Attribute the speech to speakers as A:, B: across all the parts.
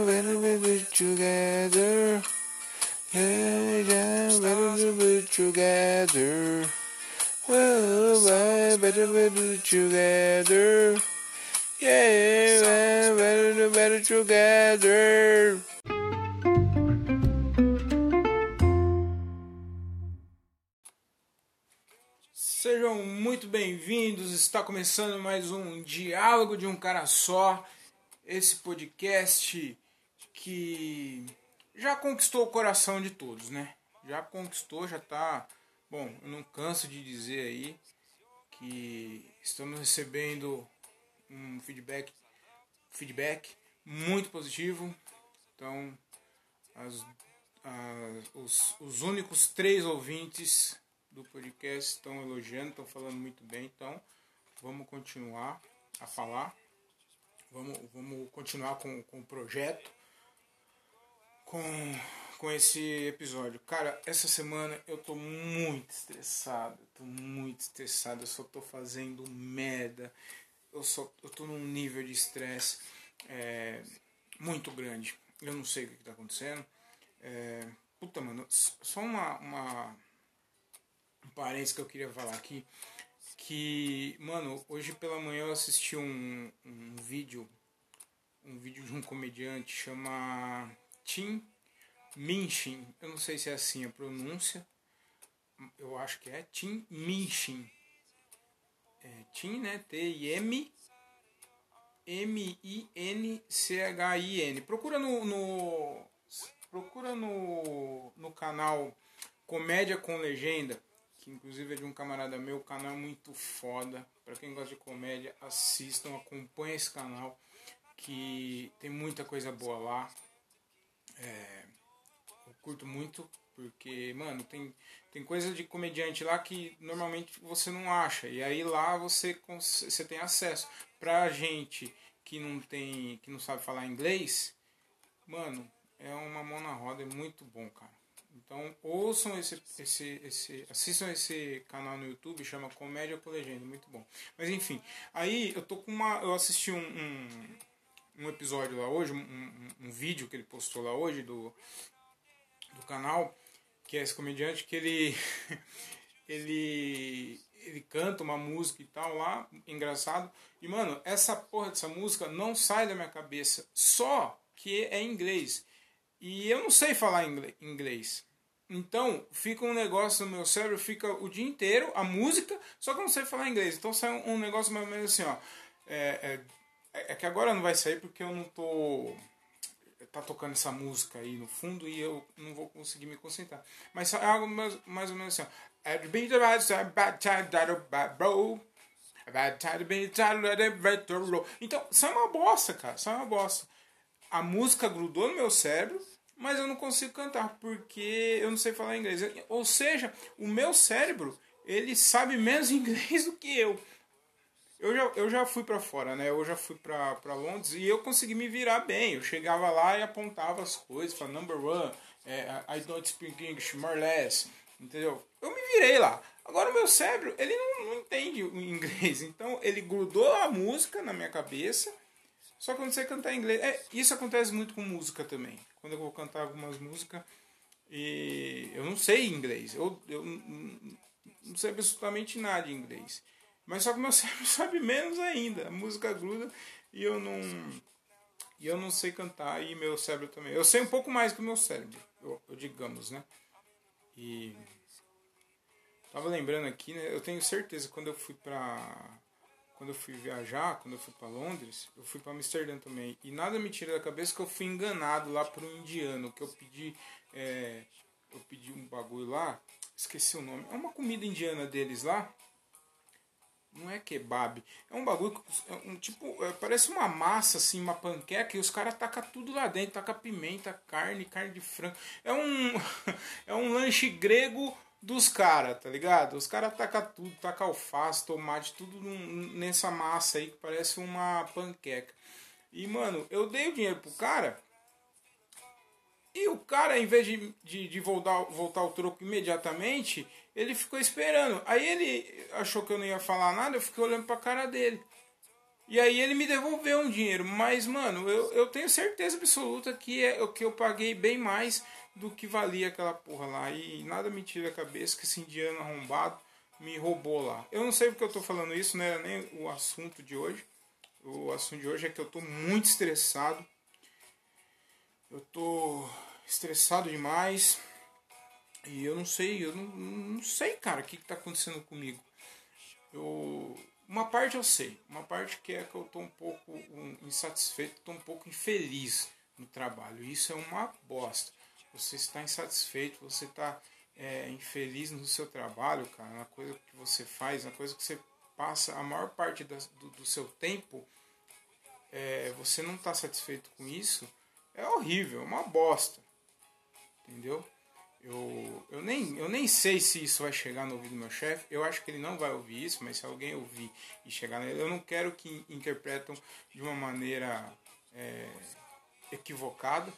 A: better be together. Yeah, yeah, better be together. Well, better be together. Yeah, better better together. Sejam muito bem-vindos. Está começando mais um Diálogo de um Cara Só. Esse podcast que já conquistou o coração de todos, né? Já conquistou, já tá. Bom, eu não canso de dizer aí que estamos recebendo um feedback, feedback muito positivo. Então, as, as, os, os únicos três ouvintes do podcast estão elogiando, estão falando muito bem. Então, vamos continuar a falar. Vamos, vamos continuar com, com o projeto, com, com esse episódio. Cara, essa semana eu tô muito estressado. Tô muito estressado. Eu só tô fazendo merda. Eu, só, eu tô num nível de estresse é, muito grande. Eu não sei o que, está acontecendo. É, puta, mano, só uma, uma um parênteses que eu queria falar aqui. Que, mano, hoje pela manhã eu assisti um, um vídeo, um vídeo de um comediante chama Tim Minchin. Eu não sei se é assim a pronúncia. Eu acho que é Tim Minchin. É, Tim, né? T-I-M M-I-N-C-H-I-N. Procura no, no, procura no, no canal Comédia com Legenda que inclusive é de um camarada meu, o canal é muito foda. Para quem gosta de comédia, assistam, acompanhem esse canal, que tem muita coisa boa lá. É, eu curto muito, porque, mano, tem, tem coisa de comediante lá que normalmente você não acha. E aí lá você, você tem acesso. Pra gente que não tem. que não sabe falar inglês, mano, é uma mão na roda, é muito bom, cara. Então ouçam esse, esse, esse, assistam esse canal no YouTube, chama Comédia com Legenda, muito bom. Mas enfim, aí eu tô com uma, eu assisti um, um, um episódio lá hoje, um, um, um, vídeo que ele postou lá hoje do, do canal, que é esse comediante que ele ele ele canta uma música e tal lá, engraçado. E mano, essa porra dessa música não sai da minha cabeça, só que é em inglês. E eu não sei falar inglês. Então, fica um negócio no meu cérebro, fica o dia inteiro, a música, só que eu não sei falar inglês. Então sai um negócio mais ou menos assim, ó. É, é, é que agora não vai sair porque eu não tô. Tá tocando essa música aí no fundo e eu não vou conseguir me concentrar. Mas é algo mais, mais ou menos assim. Então, isso é uma bosta, cara. Isso é uma bosta. A música grudou no meu cérebro mas eu não consigo cantar porque eu não sei falar inglês. Ou seja, o meu cérebro ele sabe menos inglês do que eu. Eu já, eu já fui para fora, né? Eu já fui para Londres e eu consegui me virar bem. Eu chegava lá e apontava as coisas, falava number one, é, I don't speak English, more or less, entendeu? Eu me virei lá. Agora o meu cérebro, ele não, não entende o inglês, então ele grudou a música na minha cabeça só que eu não sei cantar inglês. É, isso acontece muito com música também. Quando eu vou cantar algumas músicas e eu não sei inglês. Eu, eu não sei absolutamente nada de inglês. Mas só que meu cérebro sabe menos ainda. A música gruda e eu não. E eu não sei cantar e meu cérebro também. Eu sei um pouco mais que o meu cérebro, digamos, né? E. Tava lembrando aqui, né? Eu tenho certeza quando eu fui pra quando eu fui viajar, quando eu fui para Londres, eu fui para Amsterdã também. E nada me tira da cabeça que eu fui enganado lá por um indiano, que eu pedi, é, eu pedi um bagulho lá, esqueci o nome. É uma comida indiana deles lá. Não é kebab, é um bagulho, é um tipo, é, parece uma massa assim, uma panqueca e os caras tacam tudo lá dentro, taca pimenta, carne, carne de frango. É um é um lanche grego dos caras, tá ligado? Os caras tacam tudo, tacam alface, tomate, tudo num, nessa massa aí que parece uma panqueca. E, mano, eu dei o dinheiro pro cara. E o cara, em vez de, de, de voltar, voltar o troco imediatamente, ele ficou esperando. Aí ele achou que eu não ia falar nada, eu fiquei olhando pra cara dele. E aí ele me devolveu um dinheiro, mas mano, eu, eu tenho certeza absoluta que é que eu paguei bem mais do que valia aquela porra lá. E nada me tira a cabeça que esse indiano arrombado me roubou lá. Eu não sei porque eu tô falando isso, não era nem o assunto de hoje. O assunto de hoje é que eu tô muito estressado. Eu tô estressado demais. E eu não sei, eu não, não sei, cara, o que, que tá acontecendo comigo. Eu, uma parte eu sei, uma parte que é que eu tô um pouco um, insatisfeito, tô um pouco infeliz no trabalho. Isso é uma bosta. Você está insatisfeito, você está é, infeliz no seu trabalho, cara, na coisa que você faz, na coisa que você passa a maior parte do, do, seu tempo, é, você não está satisfeito com isso, é horrível, é uma bosta. Entendeu? Eu, eu, nem, eu nem sei se isso vai chegar no ouvido do meu chefe. Eu acho que ele não vai ouvir isso, mas se alguém ouvir e chegar nele, eu não quero que interpretam de uma maneira é, equivocada,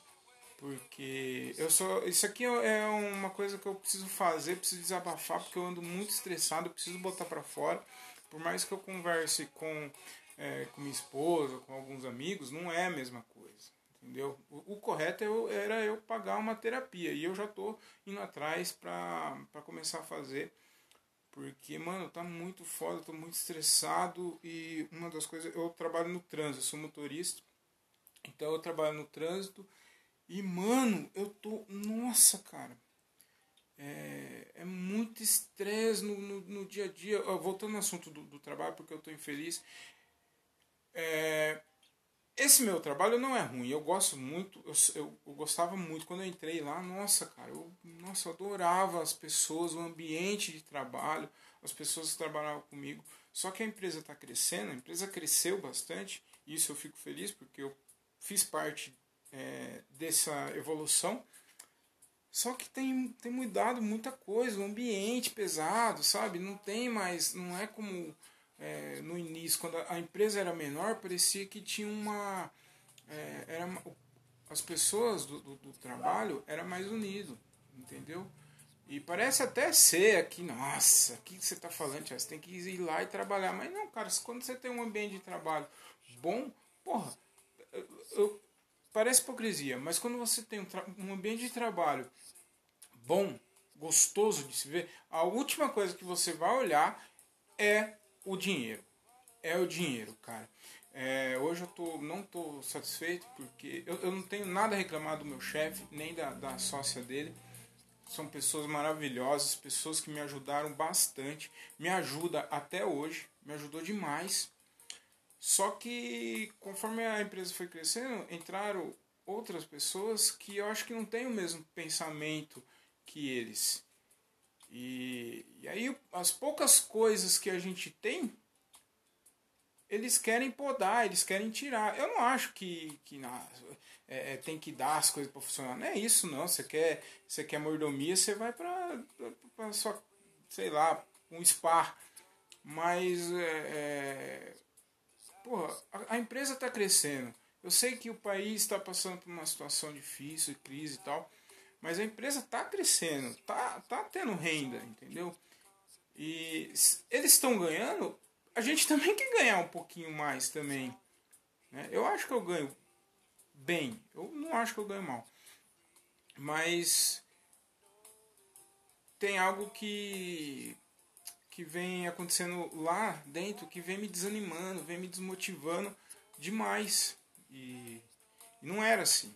A: porque eu sou. Isso aqui é uma coisa que eu preciso fazer, preciso desabafar, porque eu ando muito estressado, preciso botar para fora. Por mais que eu converse com, é, com minha esposa, com alguns amigos, não é a mesma coisa. Entendeu? O, o correto é eu, era eu pagar uma terapia. E eu já tô indo atrás pra, pra começar a fazer. Porque, mano, tá muito foda, tô muito estressado. E uma das coisas. Eu trabalho no trânsito, sou motorista. Então eu trabalho no trânsito. E, mano, eu tô. Nossa, cara. É, é muito estresse no, no, no, dia a dia. Voltando ao assunto do, do trabalho, porque eu tô infeliz. É, esse meu trabalho não é ruim, eu gosto muito, eu, eu, eu, gostava muito quando eu entrei lá, nossa, cara, eu, nossa, adorava as pessoas, o ambiente de trabalho, as pessoas que trabalhavam comigo. Só que a empresa está crescendo, a empresa cresceu bastante, e isso eu fico feliz porque eu fiz parte é, dessa evolução. Só que tem, tem mudado muita coisa, o ambiente pesado, sabe? Não tem mais, não é como é, no início, quando a empresa era menor, parecia que tinha uma. É, era, as pessoas do, do, do trabalho era mais unido, entendeu? E parece até ser aqui, nossa, o que você está falando? Você tem que ir lá e trabalhar. Mas não, cara, quando você tem um ambiente de trabalho bom, porra, eu, eu, parece hipocrisia, mas quando você tem um, um ambiente de trabalho bom, gostoso de se ver, a última coisa que você vai olhar é o dinheiro. É o dinheiro, cara. É, hoje eu tô, não estou satisfeito porque eu, eu não tenho nada a reclamar do meu chefe, nem da, da sócia dele. São pessoas maravilhosas, pessoas que me ajudaram bastante, me ajuda até hoje, me ajudou demais. Só que conforme a empresa foi crescendo, entraram outras pessoas que eu acho que não têm o mesmo pensamento que eles. E, e aí as poucas coisas que a gente tem, eles querem podar, eles querem tirar. Eu não acho que, que na, é, é tem que dar as coisas para funcionar. Não é isso não. Você quer, você quer mordomia, você vai para sua, sei lá, um spa. Mas é, é porra, a, a empresa está crescendo. Eu sei que o país está passando por uma situação difícil, crise e tal. Mas a empresa está crescendo, tá, tá tendo renda, entendeu? E eles estão ganhando, a gente também quer ganhar um pouquinho mais também. Né? Eu acho que eu ganho bem, eu não acho que eu ganho mal. Mas tem algo que que vem acontecendo lá dentro que vem me desanimando, vem me desmotivando demais. E, e não era assim.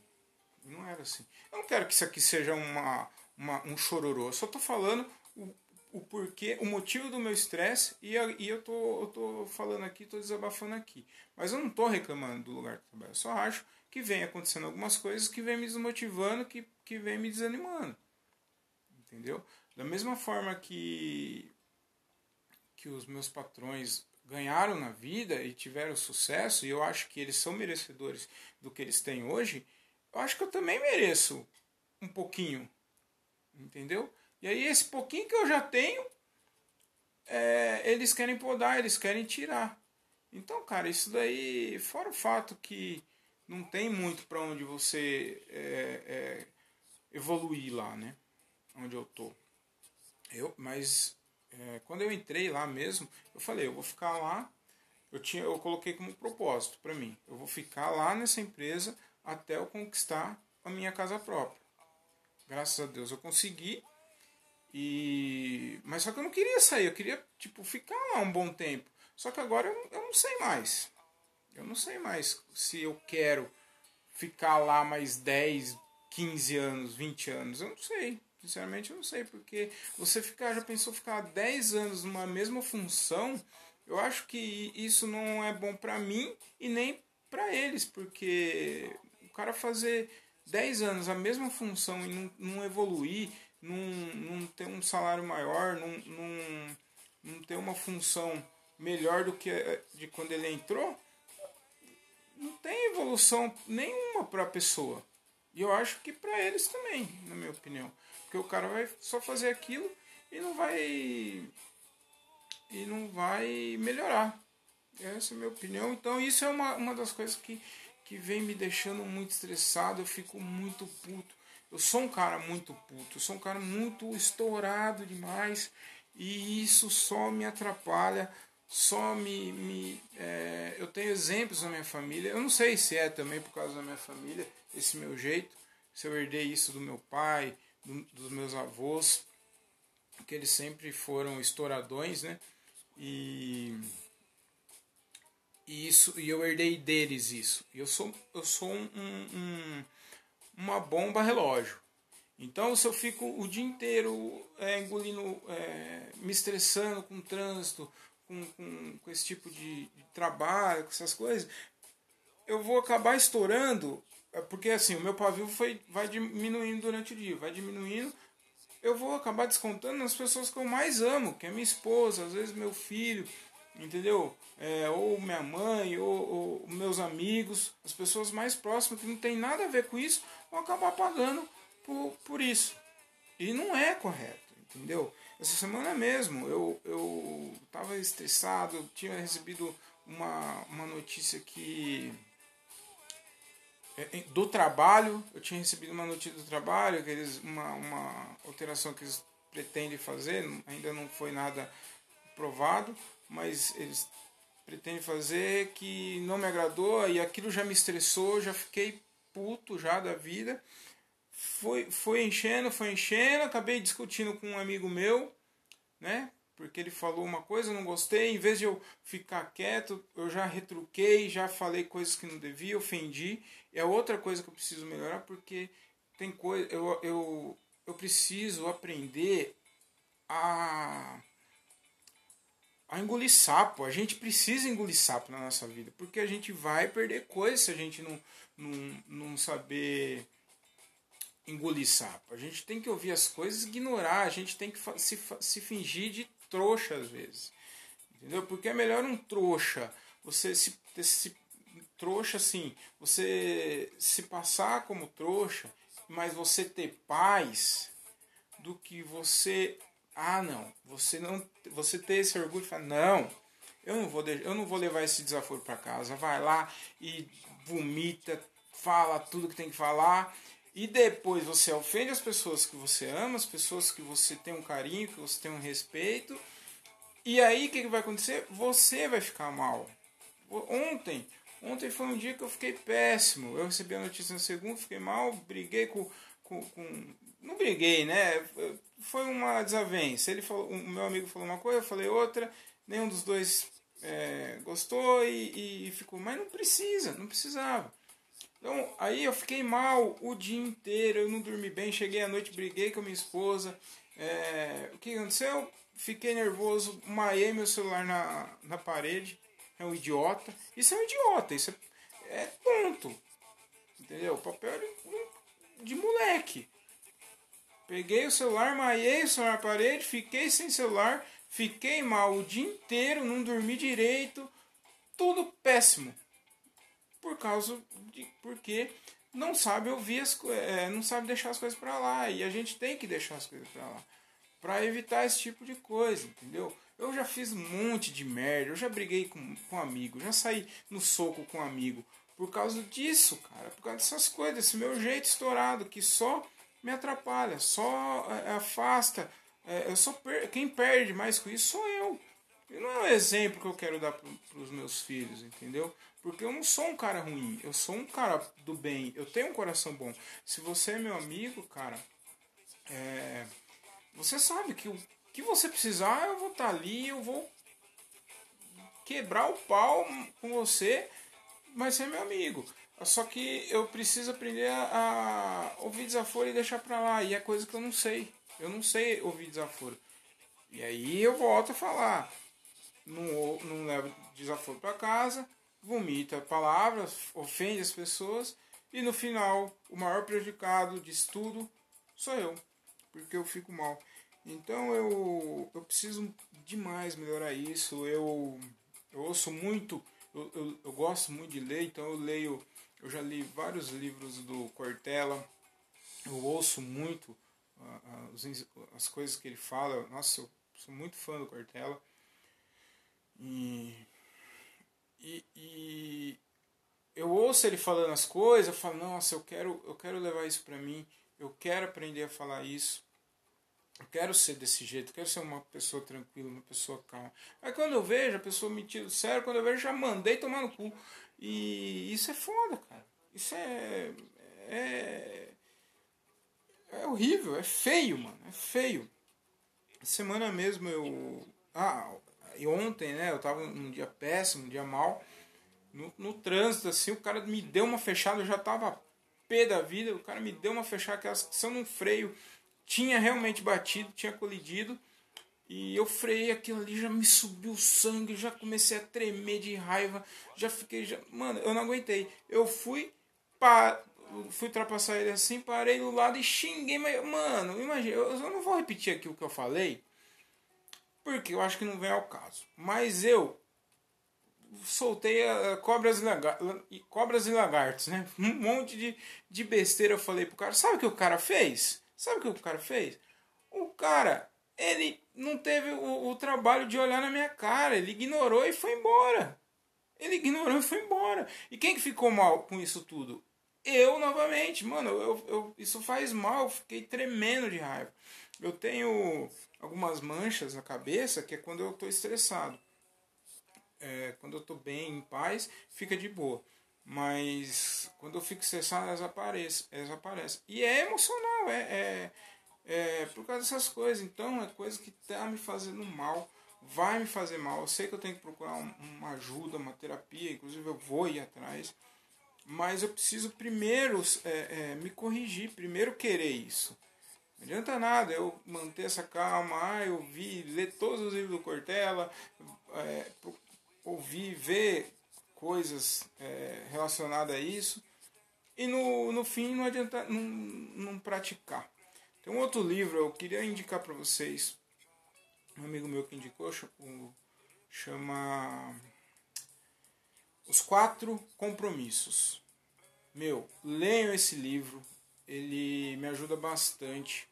A: Não era assim. Eu não quero que isso aqui seja uma, uma um chororô. Eu só estou falando o, o porquê, o motivo do meu estresse e, e eu, tô, eu tô falando aqui, estou desabafando aqui. Mas eu não estou reclamando do lugar de trabalho. Eu só acho que vem acontecendo algumas coisas que vem me desmotivando, que, que vem me desanimando. Entendeu? Da mesma forma que, que os meus patrões ganharam na vida e tiveram sucesso, e eu acho que eles são merecedores do que eles têm hoje, eu acho que eu também mereço um pouquinho. Entendeu? E aí esse pouquinho que eu já tenho, é, eles querem podar, eles querem tirar. Então, cara, isso daí, fora o fato que não tem muito para onde você é, é, evoluir lá, né? Onde eu tô. Eu, mas é, quando eu entrei lá mesmo, eu falei, eu vou ficar lá eu, tinha, eu coloquei como propósito para mim. Eu vou ficar lá nessa empresa até eu conquistar a minha casa própria. Graças a Deus eu consegui. E mas só que eu não queria sair, eu queria tipo ficar lá um bom tempo. Só que agora eu, eu não sei mais. Eu não sei mais se eu quero ficar lá mais 10, 15 anos, 20 anos. Eu não sei. Sinceramente eu não sei, porque você ficar, já pensou ficar 10 anos numa mesma função, eu acho que isso não é bom para mim e nem para eles, porque o cara fazer 10 anos a mesma função e não, não evoluir, não, não ter um salário maior, não, não, não ter uma função melhor do que de quando ele entrou, não tem evolução nenhuma para a pessoa. E eu acho que para eles também, na minha opinião. Porque o cara vai só fazer aquilo e não vai e não vai melhorar. Essa é a minha opinião. Então isso é uma, uma das coisas que, que vem me deixando muito estressado. Eu fico muito puto. Eu sou um cara muito puto. Eu sou um cara muito estourado demais. E isso só me atrapalha. Só me. me é, eu tenho exemplos na minha família. Eu não sei se é também por causa da minha família, esse meu jeito. Se eu herdei isso do meu pai, do, dos meus avós. Que eles sempre foram estouradões, né? E, e isso e eu herdei deles isso. Eu sou eu sou um, um, uma bomba relógio. Então se eu fico o dia inteiro é, engolindo, é, me estressando com trânsito, com, com, com esse tipo de, de trabalho, com essas coisas, eu vou acabar estourando, é, porque assim, o meu pavio foi, vai diminuindo durante o dia, vai diminuindo, eu vou acabar descontando nas pessoas que eu mais amo, que é minha esposa, às vezes meu filho, entendeu? É, ou minha mãe, ou, ou, meus amigos, as pessoas mais próximas que não tem nada a ver com isso, vão acabar pagando por, por isso. E não é correto, entendeu? Essa semana mesmo eu, eu tava estressado, tinha recebido uma, uma notícia que é, do trabalho, eu tinha recebido uma notícia do trabalho, que eles, uma, uma alteração que eles pretendem fazer, ainda não foi nada provado, mas eles pretendem fazer que não me agradou e aquilo já me estressou, já fiquei puto já da vida. Foi, foi enchendo, foi enchendo, acabei discutindo com um amigo meu, né? porque ele falou uma coisa, eu não gostei, em vez de eu ficar quieto, eu já retruquei, já falei coisas que não devia, ofendi. É outra coisa que eu preciso melhorar, porque tem coisa, eu, eu, eu preciso aprender a a engolir sapo. A gente precisa engolir sapo na nossa vida, porque a gente vai perder coisas se a gente não, não, não saber engolir sapo. A gente tem que ouvir as coisas ignorar, a gente tem que se, se fingir de trouxa às vezes. Entendeu? Porque é melhor um trouxa, você se, se trouxa assim, você se passar como trouxa, mas você ter paz do que você ah não, você não você ter esse orgulho falar não, eu não vou eu não vou levar esse desaforo para casa. Vai lá e vomita, fala tudo que tem que falar e depois você ofende as pessoas que você ama, as pessoas que você tem um carinho, que você tem um respeito. E aí o que, que vai acontecer? Você vai ficar mal. Ontem, ontem foi um dia que eu fiquei péssimo. Eu recebi a notícia na segunda, fiquei mal, briguei com, com, com não briguei, né? Foi uma desavença. Ele falou, o meu amigo falou uma coisa, eu falei outra. Nenhum dos dois é, gostou e, e ficou. Mas não precisa, não precisava. Então, aí eu fiquei mal o dia inteiro, eu não dormi bem, cheguei à noite, briguei com a minha esposa. É, o que aconteceu? Fiquei nervoso, maiei meu celular na, na parede. É um idiota. Isso é um idiota, isso é, é tonto. Entendeu? Papel de, de moleque. Peguei o celular, maiei o celular na parede, fiquei sem celular, fiquei mal o dia inteiro, não dormi direito, tudo péssimo por causa de porque não sabe ouvir as é, não sabe deixar as coisas para lá e a gente tem que deixar as coisas para lá para evitar esse tipo de coisa, entendeu? Eu já fiz um monte de merda, eu já briguei com, com um amigo, já saí no soco com um amigo por causa disso, cara, por causa dessas coisas, esse meu jeito estourado que só me atrapalha, só é, afasta, é, eu só per quem perde mais com isso sou eu. E não é o exemplo que eu quero dar para pros meus filhos, entendeu? Porque eu não sou um cara ruim, eu sou um cara do bem, eu tenho um coração bom. Se você é meu amigo, cara, é, você sabe que o que você precisar, eu vou estar tá ali, eu vou quebrar o pau com você, mas ser meu amigo. Só que eu preciso aprender a, a ouvir desaforo e deixar pra lá. E é coisa que eu não sei. Eu não sei ouvir desaforo. E aí eu volto a falar. Não, não levo desaforo para casa, vomita palavras, ofende as pessoas. E no final, o maior prejudicado disso tudo sou eu. Porque eu fico mal. Então eu, eu preciso demais melhorar isso. Eu, eu ouço muito, eu, eu, eu gosto muito de ler, então eu leio eu já li vários livros do Cortella. Eu ouço muito uh, as, as coisas que ele fala. Nossa, eu sou muito fã do Cortella. E, e, e, eu ouço ele falando as coisas, eu falo, nossa, eu quero, eu quero levar isso para mim, eu quero aprender a falar isso, eu quero ser desse jeito, eu quero ser uma pessoa tranquila, uma pessoa calma. Aí quando eu vejo a pessoa me tira sério, quando eu vejo já mandei tomar no cu. E isso é foda, cara. Isso é. É, é horrível, é feio, mano. É feio. Semana mesmo eu. Ah, e ontem, né? Eu tava num dia péssimo, um dia mal. No, no trânsito, assim, o cara me deu uma fechada, eu já tava pé da vida. O cara me deu uma fechada, que se eu não freio, tinha realmente batido, tinha colidido. E eu freiei aquilo ali, já me subiu o sangue, já comecei a tremer de raiva, já fiquei, já, mano, eu não aguentei. Eu fui pa, fui ultrapassar ele assim, parei do lado e xinguei, mas mano, imagina, eu, eu não vou repetir aqui o que eu falei, porque eu acho que não vem ao caso. Mas eu soltei a, a cobras, e lagar, cobras e lagartos, né? Um monte de, de besteira eu falei pro cara. Sabe o que o cara fez? Sabe o que o cara fez? O cara ele não teve o, o, trabalho de olhar na minha cara, ele ignorou e foi embora. Ele ignorou e foi embora. E quem que ficou mal com isso tudo? Eu novamente, mano, eu, eu, isso faz mal, eu fiquei tremendo de raiva. Eu tenho algumas manchas na cabeça que é quando eu estou estressado. É, quando eu estou bem, em paz, fica de boa. Mas quando eu fico estressado, elas aparecem. Elas aparecem. E é emocional, é, é é, por causa dessas coisas. Então é coisa que está me fazendo mal, vai me fazer mal. Eu sei que eu tenho que procurar um, uma ajuda, uma terapia, inclusive eu vou ir atrás. Mas eu preciso primeiro é, é, me corrigir, primeiro querer isso. Não adianta nada eu manter essa calma, ah, eu vi, ler todos os livros do Cortella, é, ouvir, ver coisas é, relacionadas a isso, e no, no fim não adianta não, não praticar. Tem um outro livro, eu queria indicar para vocês. Um amigo meu que indicou chama Os Quatro Compromissos. Meu, leiam esse livro, ele me ajuda bastante.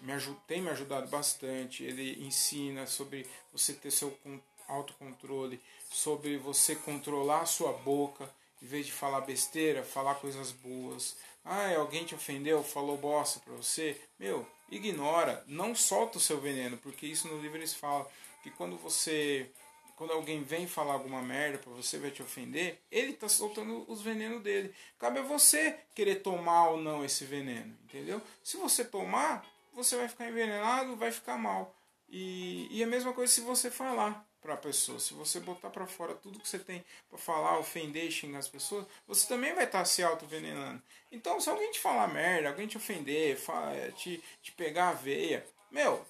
A: Me tem me ajudado bastante. Ele ensina sobre você ter seu autocontrole, sobre você controlar a sua boca, em vez de falar besteira, falar coisas boas ah, alguém te ofendeu, falou bosta pra você. Meu, ignora, não solta o seu veneno, porque isso no livro eles falam que quando você. Quando alguém vem falar alguma merda pra você, vai te ofender, ele tá soltando os venenos dele. Cabe a você querer tomar ou não esse veneno, entendeu? Se você tomar, você vai ficar envenenado, vai ficar mal. E, e a mesma coisa se você falar para a pessoa. Se você botar para fora tudo que você tem para falar, ofender, xingar as pessoas, você também vai estar tá se auto-venenando. Então, se alguém te falar merda, alguém te ofender, é, te, te pegar a veia, meu,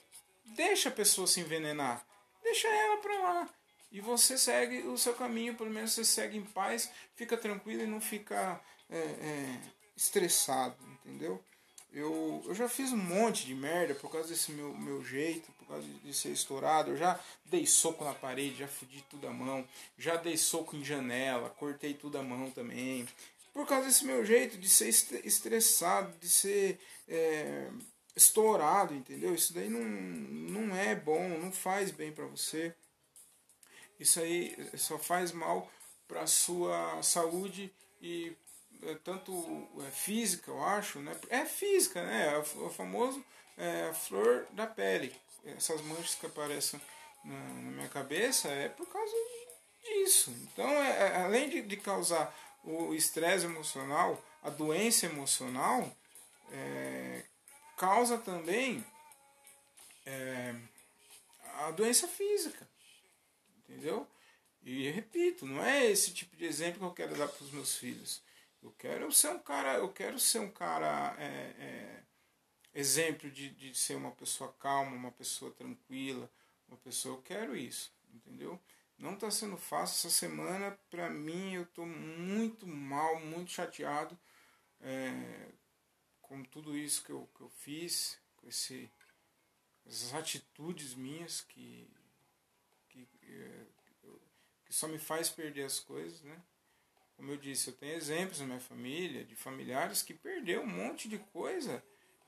A: deixa a pessoa se envenenar. Deixa ela para lá. E você segue o seu caminho, pelo menos você segue em paz, fica tranquilo e não fica é, é, estressado, entendeu? Eu, eu já fiz um monte de merda por causa desse meu, meu jeito, por causa de ser estourado. Eu já dei soco na parede, já fudi tudo a mão. Já dei soco em janela, cortei tudo a mão também. Por causa desse meu jeito de ser estressado, de ser é, estourado, entendeu? Isso daí não, não é bom, não faz bem para você. Isso aí só faz mal para sua saúde e é, tanto é, física, eu acho, né? É física, né? É o famoso é, flor da pele. Essas manchas que aparecem na, na, minha cabeça é por causa disso. Então, é, é, além de, de causar o estresse emocional, a doença emocional, é, causa também é, a doença física. Entendeu? E repito, não é esse tipo de exemplo que eu quero dar para os meus filhos. Eu quero ser um cara, eu quero ser um cara é, é, exemplo de, de ser uma pessoa calma, uma pessoa tranquila, uma pessoa. Eu quero isso, entendeu? Não está sendo fácil essa semana. Para mim, eu estou muito mal, muito chateado é, com tudo isso que eu, que eu fiz, com esse, essas atitudes minhas que, que, é, só me faz perder as coisas, né? Como eu disse, eu tenho exemplos na minha família de familiares que perdeu um monte de coisa,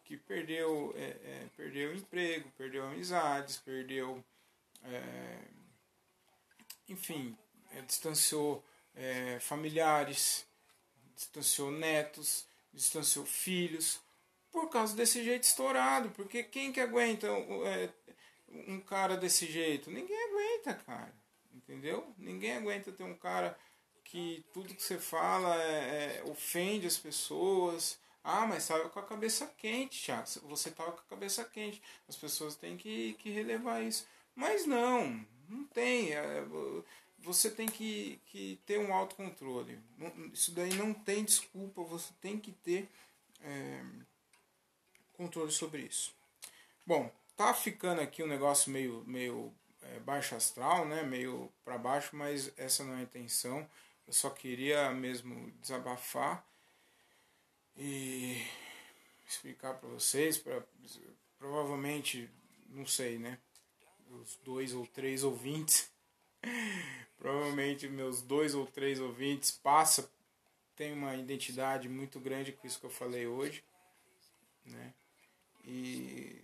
A: que perdeu, é, é, perdeu emprego, perdeu amizades, perdeu é, enfim, é, distanciou é, familiares, distanciou netos, distanciou filhos, por causa desse jeito estourado. Porque quem que aguenta é, um cara desse jeito? Ninguém aguenta, cara. Entendeu? Ninguém aguenta ter um cara que tudo que você fala é, é, ofende as pessoas. Ah, mas estava com a cabeça quente, Thiago. Você estava com a cabeça quente. As pessoas têm que, que relevar isso. Mas não, não tem. É, você tem que, que ter um autocontrole. Isso daí não tem desculpa, você tem que ter é, controle sobre isso. Bom, tá ficando aqui um negócio meio, meio é, baixo astral, né? meio para baixo, mas essa não é a intenção. Eu só queria mesmo desabafar e explicar para vocês, pra, provavelmente, não sei, né? os dois ou três ouvintes, provavelmente meus dois ou três ouvintes passa tem uma identidade muito grande com isso que eu falei hoje, né? E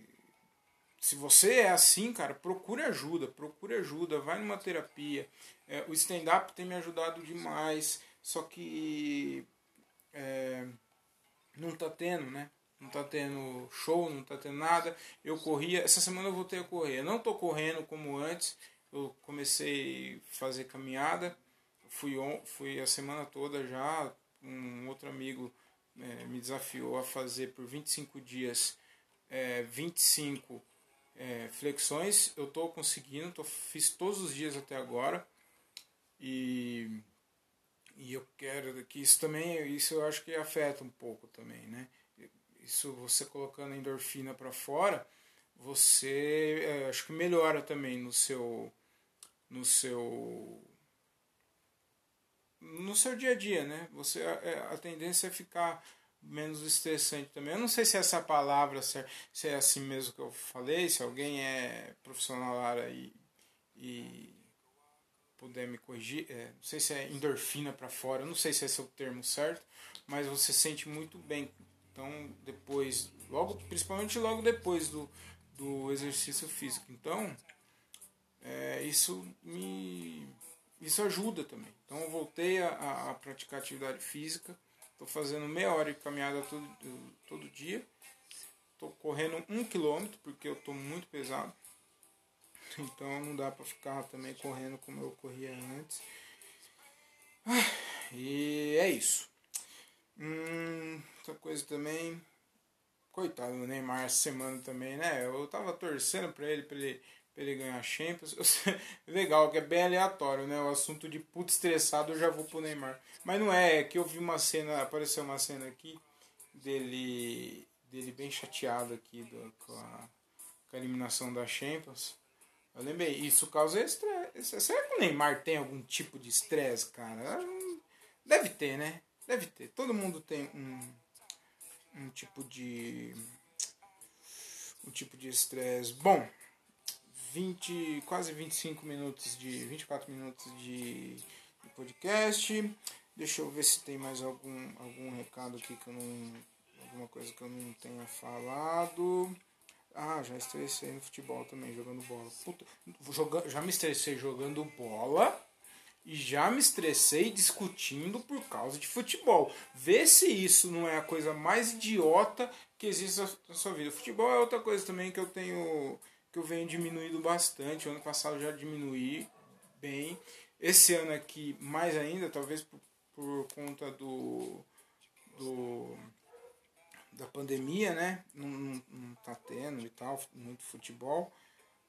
A: se você é assim, cara, procure ajuda, procure ajuda, vai numa terapia. É, o stand-up tem me ajudado demais, só que é, não tá tendo, né? não tá tendo show, não tá tendo nada. Eu corria, essa semana eu voltei a correr. Eu não tô correndo como antes. Eu comecei a fazer caminhada. Fui, fui a semana toda já. Um outro amigo é, me desafiou a fazer por 25 dias é, 25 é, flexões. Eu tô conseguindo, tô, fiz todos os dias até agora. E, e eu quero que isso também, isso eu acho que afeta um pouco também, né? isso você colocando a endorfina para fora, você é, acho que melhora também no seu no seu no seu dia a dia, né? Você é, a tendência é ficar menos estressante também. Eu não sei se essa palavra se é assim mesmo que eu falei, se alguém é profissional área e, e puder me corrigir, é, não sei se é endorfina para fora, não sei se esse é o termo certo, mas você sente muito bem então, depois, logo, principalmente logo depois do, do exercício físico. Então, é, isso me isso ajuda também. Então, eu voltei a, a praticar atividade física. Estou fazendo meia hora de caminhada todo, todo dia. Estou correndo um quilômetro porque eu estou muito pesado. Então não dá para ficar também correndo como eu corria antes. Ah, e é isso. Hum, outra coisa também. Coitado do Neymar essa semana também, né? Eu tava torcendo pra ele, pra ele, pra ele ganhar Champions. Legal, que é bem aleatório, né? O assunto de puto estressado eu já vou pro Neymar. Mas não é, é que eu vi uma cena, apareceu uma cena aqui dele, dele bem chateado aqui do, com, a, com a eliminação da Champions. Eu lembrei, isso causa estresse. Será que o Neymar tem algum tipo de estresse, cara? Deve ter, né? Deve ter. Todo mundo tem um, um tipo de. Um tipo de estresse. Bom, 20, quase 25 minutos de. 24 minutos de, de podcast. Deixa eu ver se tem mais algum, algum recado aqui que eu não. Alguma coisa que eu não tenha falado. Ah, já estressei no futebol também, jogando bola. Puta, joga, já me estressei jogando bola e já me estressei discutindo por causa de futebol. Vê se isso não é a coisa mais idiota que existe na sua vida. Futebol é outra coisa também que eu tenho que eu venho diminuindo bastante. O ano passado já diminuí bem. esse ano aqui mais ainda, talvez por, por conta do, do da pandemia, né? Não, não, não tá tendo e tal, muito futebol.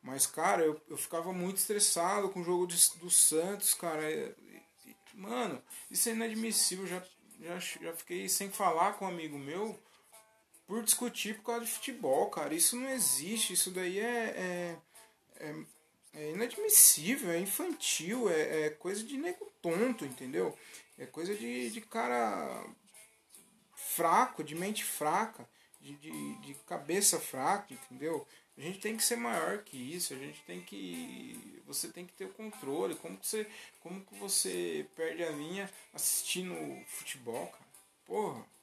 A: Mas, cara, eu, eu ficava muito estressado com o jogo de, do Santos, cara. Mano, isso é inadmissível. Já, já, já fiquei sem falar com um amigo meu por discutir por causa de futebol, cara. Isso não existe. Isso daí é, é, é, é inadmissível, é infantil, é, é, coisa de nego tonto, entendeu? É coisa de, de cara fraco, de mente fraca, de, de, de cabeça fraca, entendeu? A gente tem que ser maior que isso, a gente tem que. Você tem que ter o controle. Como que você, como que você perde a linha assistindo futebol, cara? Porra.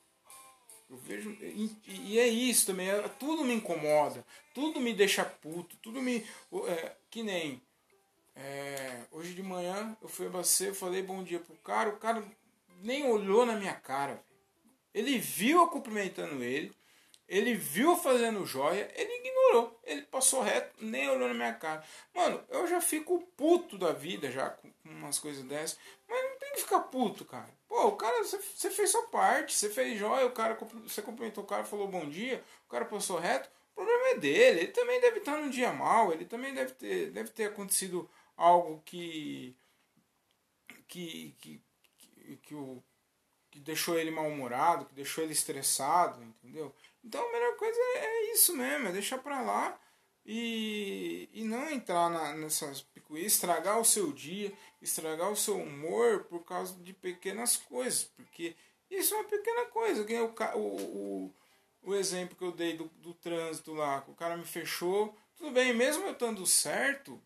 A: Eu vejo. E, e é isso também. É, tudo me incomoda. Tudo me deixa puto. Tudo me. É, que nem. É, hoje de manhã eu fui abastecer, falei bom dia pro cara, o cara nem olhou na minha cara. Ele viu eu cumprimentando ele, ele viu fazendo joia, ele ignorou. Ele passou reto, nem olhou na minha cara. Mano, eu já fico puto da vida já com umas coisas dessas. Mas não tem que ficar puto, cara. Pô, o cara, você fez sua parte, você fez joia, o cara, você cumprimentou o cara, falou bom dia, o cara passou reto. O problema é dele. Ele também deve estar num dia mal, ele também deve ter, deve ter acontecido algo que. que. que, que, que o que deixou ele mal-humorado, que deixou ele estressado, entendeu? Então a melhor coisa é isso mesmo, é deixar pra lá e, e não entrar na, nessas picuinhas, estragar o seu dia, estragar o seu humor por causa de pequenas coisas, porque isso é uma pequena coisa. O, o, o, o exemplo que eu dei do, do trânsito lá, o cara me fechou, tudo bem, mesmo eu estando certo,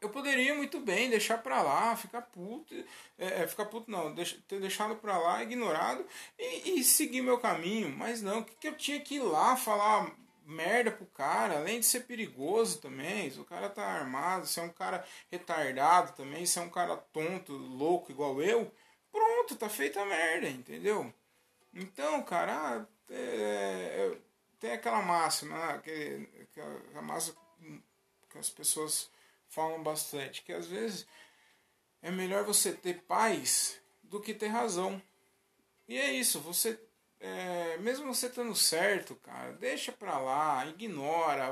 A: eu poderia muito bem deixar pra lá, ficar puto, é, é ficar puto não, ter deixado pra lá, ignorado e, e seguir meu caminho, mas não, que, que eu tinha que ir lá falar merda pro cara, além de ser perigoso também, se o cara tá armado, se é um cara retardado também, se é um cara tonto, louco igual eu, pronto, tá feita a merda, entendeu? Então, cara, ah, é, é, tem aquela máxima, que, que a, a máxima que as pessoas falam bastante, que às vezes é melhor você ter paz do que ter razão. E é isso, você é, mesmo você estando certo, cara, deixa pra lá, ignora,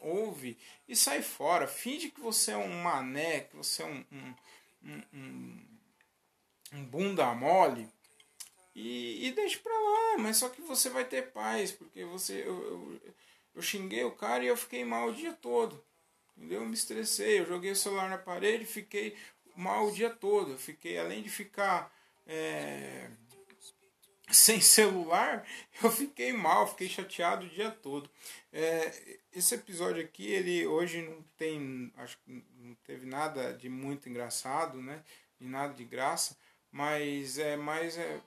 A: ouve e sai fora. Finge que você é um mané, que você é um, um, um, um bunda mole e, e deixa pra lá. Mas só que você vai ter paz, porque você eu, eu, eu xinguei o cara e eu fiquei mal o dia todo. Entendeu? Eu me estressei, eu joguei o celular na parede, fiquei mal o dia todo. Eu fiquei, além de ficar é, sem celular, eu fiquei mal, fiquei chateado o dia todo. É, esse episódio aqui, ele hoje não tem, acho que não teve nada de muito engraçado, né? De nada de graça, mas é mais é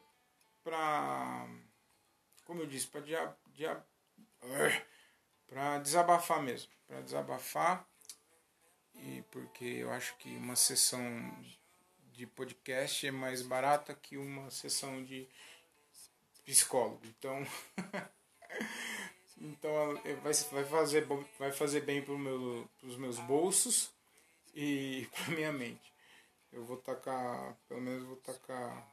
A: pra, como eu disse, para dia, dia, para desabafar mesmo, para desabafar e porque eu acho que uma sessão de podcast é mais barata que uma sessão de psicólogo. Então, então vai, vai, fazer, vai fazer bem para meu, os meus bolsos e para minha mente. Eu vou tacar, pelo menos vou tacar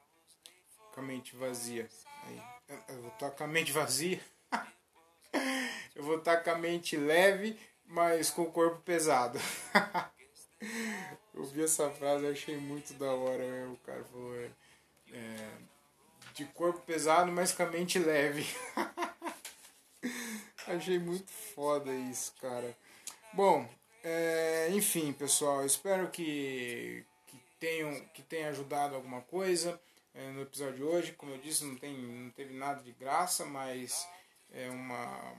A: com a mente vazia. Aí, eu vou estar com a mente vazia. eu vou estar com a mente leve mas com o corpo pesado. eu vi essa frase achei muito da hora. Né? O cara falou: é, é, de corpo pesado, mas com a mente leve. achei muito foda isso, cara. Bom, é, enfim, pessoal, espero que, que, tenham, que tenha ajudado alguma coisa é, no episódio de hoje. Como eu disse, não, tem, não teve nada de graça, mas é uma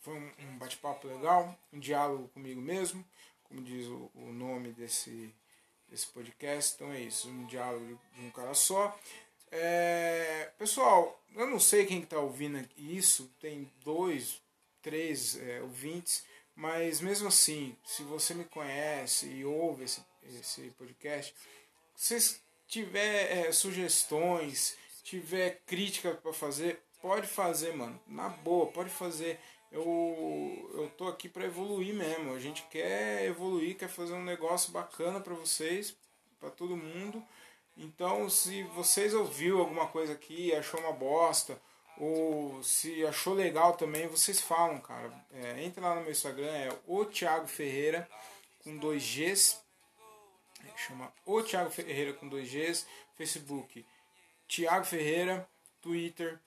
A: foi um, um bate-papo legal, um diálogo comigo mesmo, como diz o, o nome desse, desse podcast. Então é isso, um diálogo de um cara só. É, pessoal, eu não sei quem está ouvindo isso, tem dois, três é, ouvintes, mas mesmo assim, se você me conhece e ouve esse, esse podcast, se tiver é, sugestões, tiver crítica para fazer, pode fazer, mano, na boa, pode fazer eu, eu tô aqui para evoluir mesmo. A gente quer evoluir, quer fazer um negócio bacana para vocês. para todo mundo. Então, se vocês ouviu alguma coisa aqui, achou uma bosta, ou se achou legal também, vocês falam, cara. É, entra lá no meu Instagram, é o Thiago Ferreira com dois Gs. Chama o Thiago Ferreira com dois Gs. Facebook Thiago Ferreira. Twitter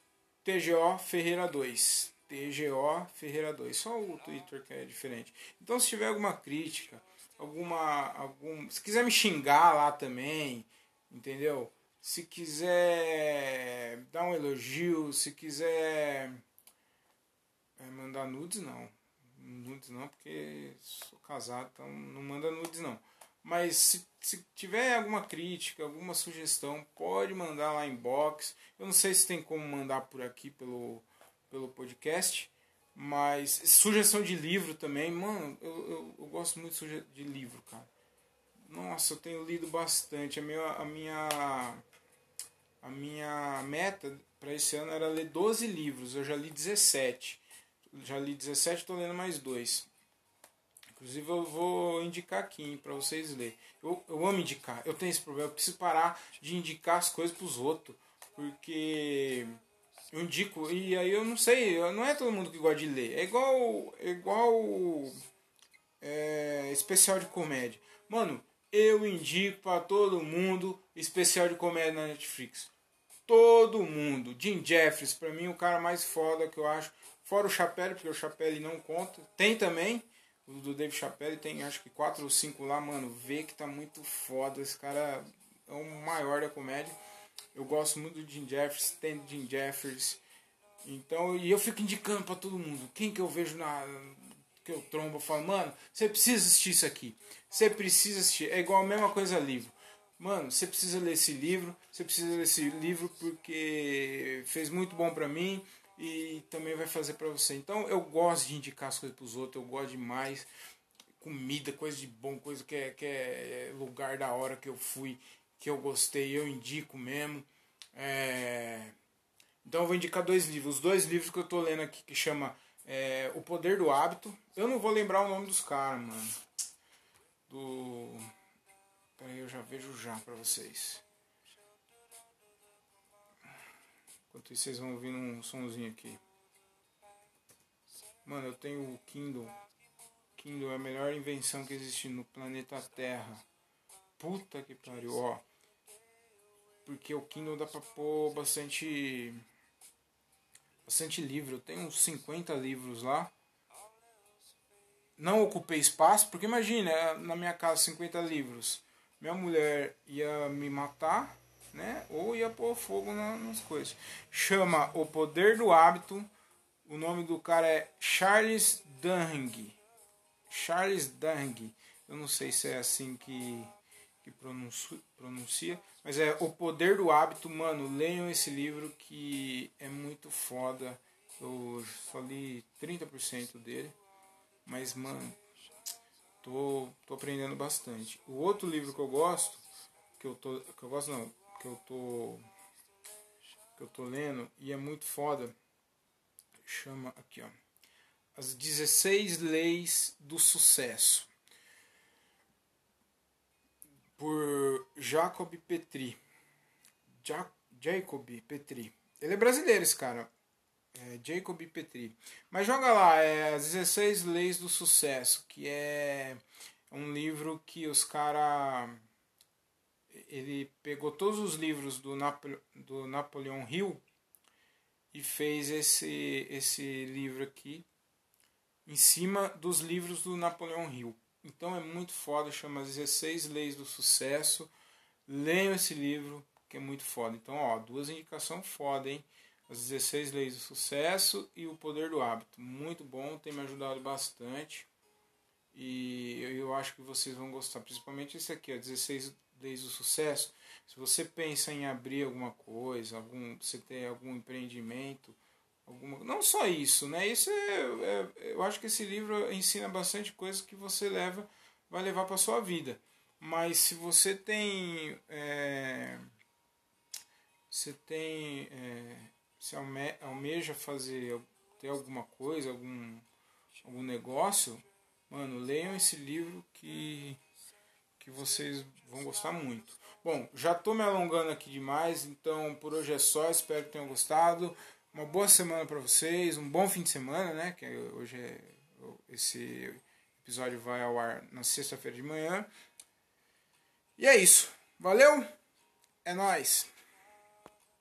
A: TGO Ferreira 2. TGO Ferreira 2. Só o Twitter que é diferente. Então se tiver alguma crítica, alguma. Algum, se quiser me xingar lá também, entendeu? Se quiser dar um elogio, se quiser é, mandar nudes, não. Nudes não, porque sou casado, então não manda nudes não. Mas se, se tiver alguma crítica, alguma sugestão, pode mandar lá em box. Eu não sei se tem como mandar por aqui pelo, pelo podcast. Mas sugestão de livro também, mano, eu, eu, eu gosto muito de livro, cara. Nossa, eu tenho lido bastante. A minha, a minha, a minha meta para esse ano era ler 12 livros. Eu já li 17. Já li 17, estou lendo mais dois. Inclusive eu vou indicar aqui para vocês lerem. Eu, eu amo indicar. Eu tenho esse problema. Eu preciso parar de indicar as coisas para os outros. Porque eu indico. E aí eu não sei. Não é todo mundo que gosta de ler. É igual. É igual. É, especial de comédia. Mano, eu indico para todo mundo especial de comédia na Netflix. Todo mundo. Jim Jeffries, para mim, o cara mais foda que eu acho. Fora o Chapelle, porque o Chapelle não conta. Tem também, o do Dave Chappelle tem acho que quatro ou cinco lá, mano. Vê que tá muito foda. Esse cara é o maior da comédia. Eu gosto muito do Jim Jeffers, tem Jim Jeffers. Então, e eu fico indicando para todo mundo. Quem que eu vejo na que eu trombo, falo, mano, você precisa assistir isso aqui. Você precisa assistir. É igual a mesma coisa livro. Mano, você precisa ler esse livro. Você precisa ler esse livro porque fez muito bom para mim e também vai fazer para você. Então eu gosto de indicar as coisas para os outros, eu gosto demais. Comida, coisa de bom, coisa que é, que é lugar da hora que eu fui, que eu gostei, eu indico mesmo. É... Então eu vou indicar dois livros. Os dois livros que eu tô lendo aqui que chama é, O Poder do Hábito. Eu não vou lembrar o nome dos caras, mano. Do. Peraí, eu já vejo já pra vocês. Enquanto isso, vocês vão ouvindo um somzinho aqui. Mano, eu tenho o Kindle. Kindle é a melhor invenção que existe no planeta Terra. Puta que pariu, ó. Porque o Kindle dá pra pôr bastante. Bastante livro. Eu tenho uns 50 livros lá. Não ocupei espaço, porque imagina, na minha casa 50 livros. Minha mulher ia me matar né? Ou ia pôr fogo nas coisas. Chama O Poder do Hábito. O nome do cara é Charles Duhigg. Charles Duhigg. Eu não sei se é assim que, que pronuncia, mas é O Poder do Hábito. Mano, leiam esse livro que é muito foda. Eu só li 30% dele. Mas, mano, tô, tô aprendendo bastante. O outro livro que eu gosto, que eu, tô, que eu gosto não, que eu tô que eu tô lendo e é muito foda. Chama aqui, ó. As 16 leis do sucesso. Por Jacob Petri. Ja Jacob Petri. Ele é brasileiro esse cara. É Jacob Petri. Mas joga lá, é As 16 Leis do Sucesso, que é um livro que os caras ele pegou todos os livros do, Napo, do Napoleão Hill e fez esse, esse livro aqui em cima dos livros do Napoleão Hill. Então é muito foda, chama 16 Leis do Sucesso. Leiam esse livro, que é muito foda. Então, ó, duas indicações foda, hein? As 16 Leis do Sucesso e O Poder do Hábito. Muito bom, tem me ajudado bastante. E eu acho que vocês vão gostar, principalmente esse aqui, ó, 16 desde o sucesso, se você pensa em abrir alguma coisa, algum, você tem algum empreendimento, alguma, não só isso, né? Isso é, é, eu acho que esse livro ensina bastante coisas que você leva, vai levar para sua vida. Mas se você tem, é, você tem, é, se alme, almeja fazer, ter alguma coisa, algum, algum negócio, mano, leiam esse livro que que vocês vão gostar muito. Bom, já estou me alongando aqui demais, então por hoje é só. Espero que tenham gostado. Uma boa semana para vocês, um bom fim de semana, né? Que hoje é esse episódio vai ao ar na sexta-feira de manhã. E é isso. Valeu? É nóis!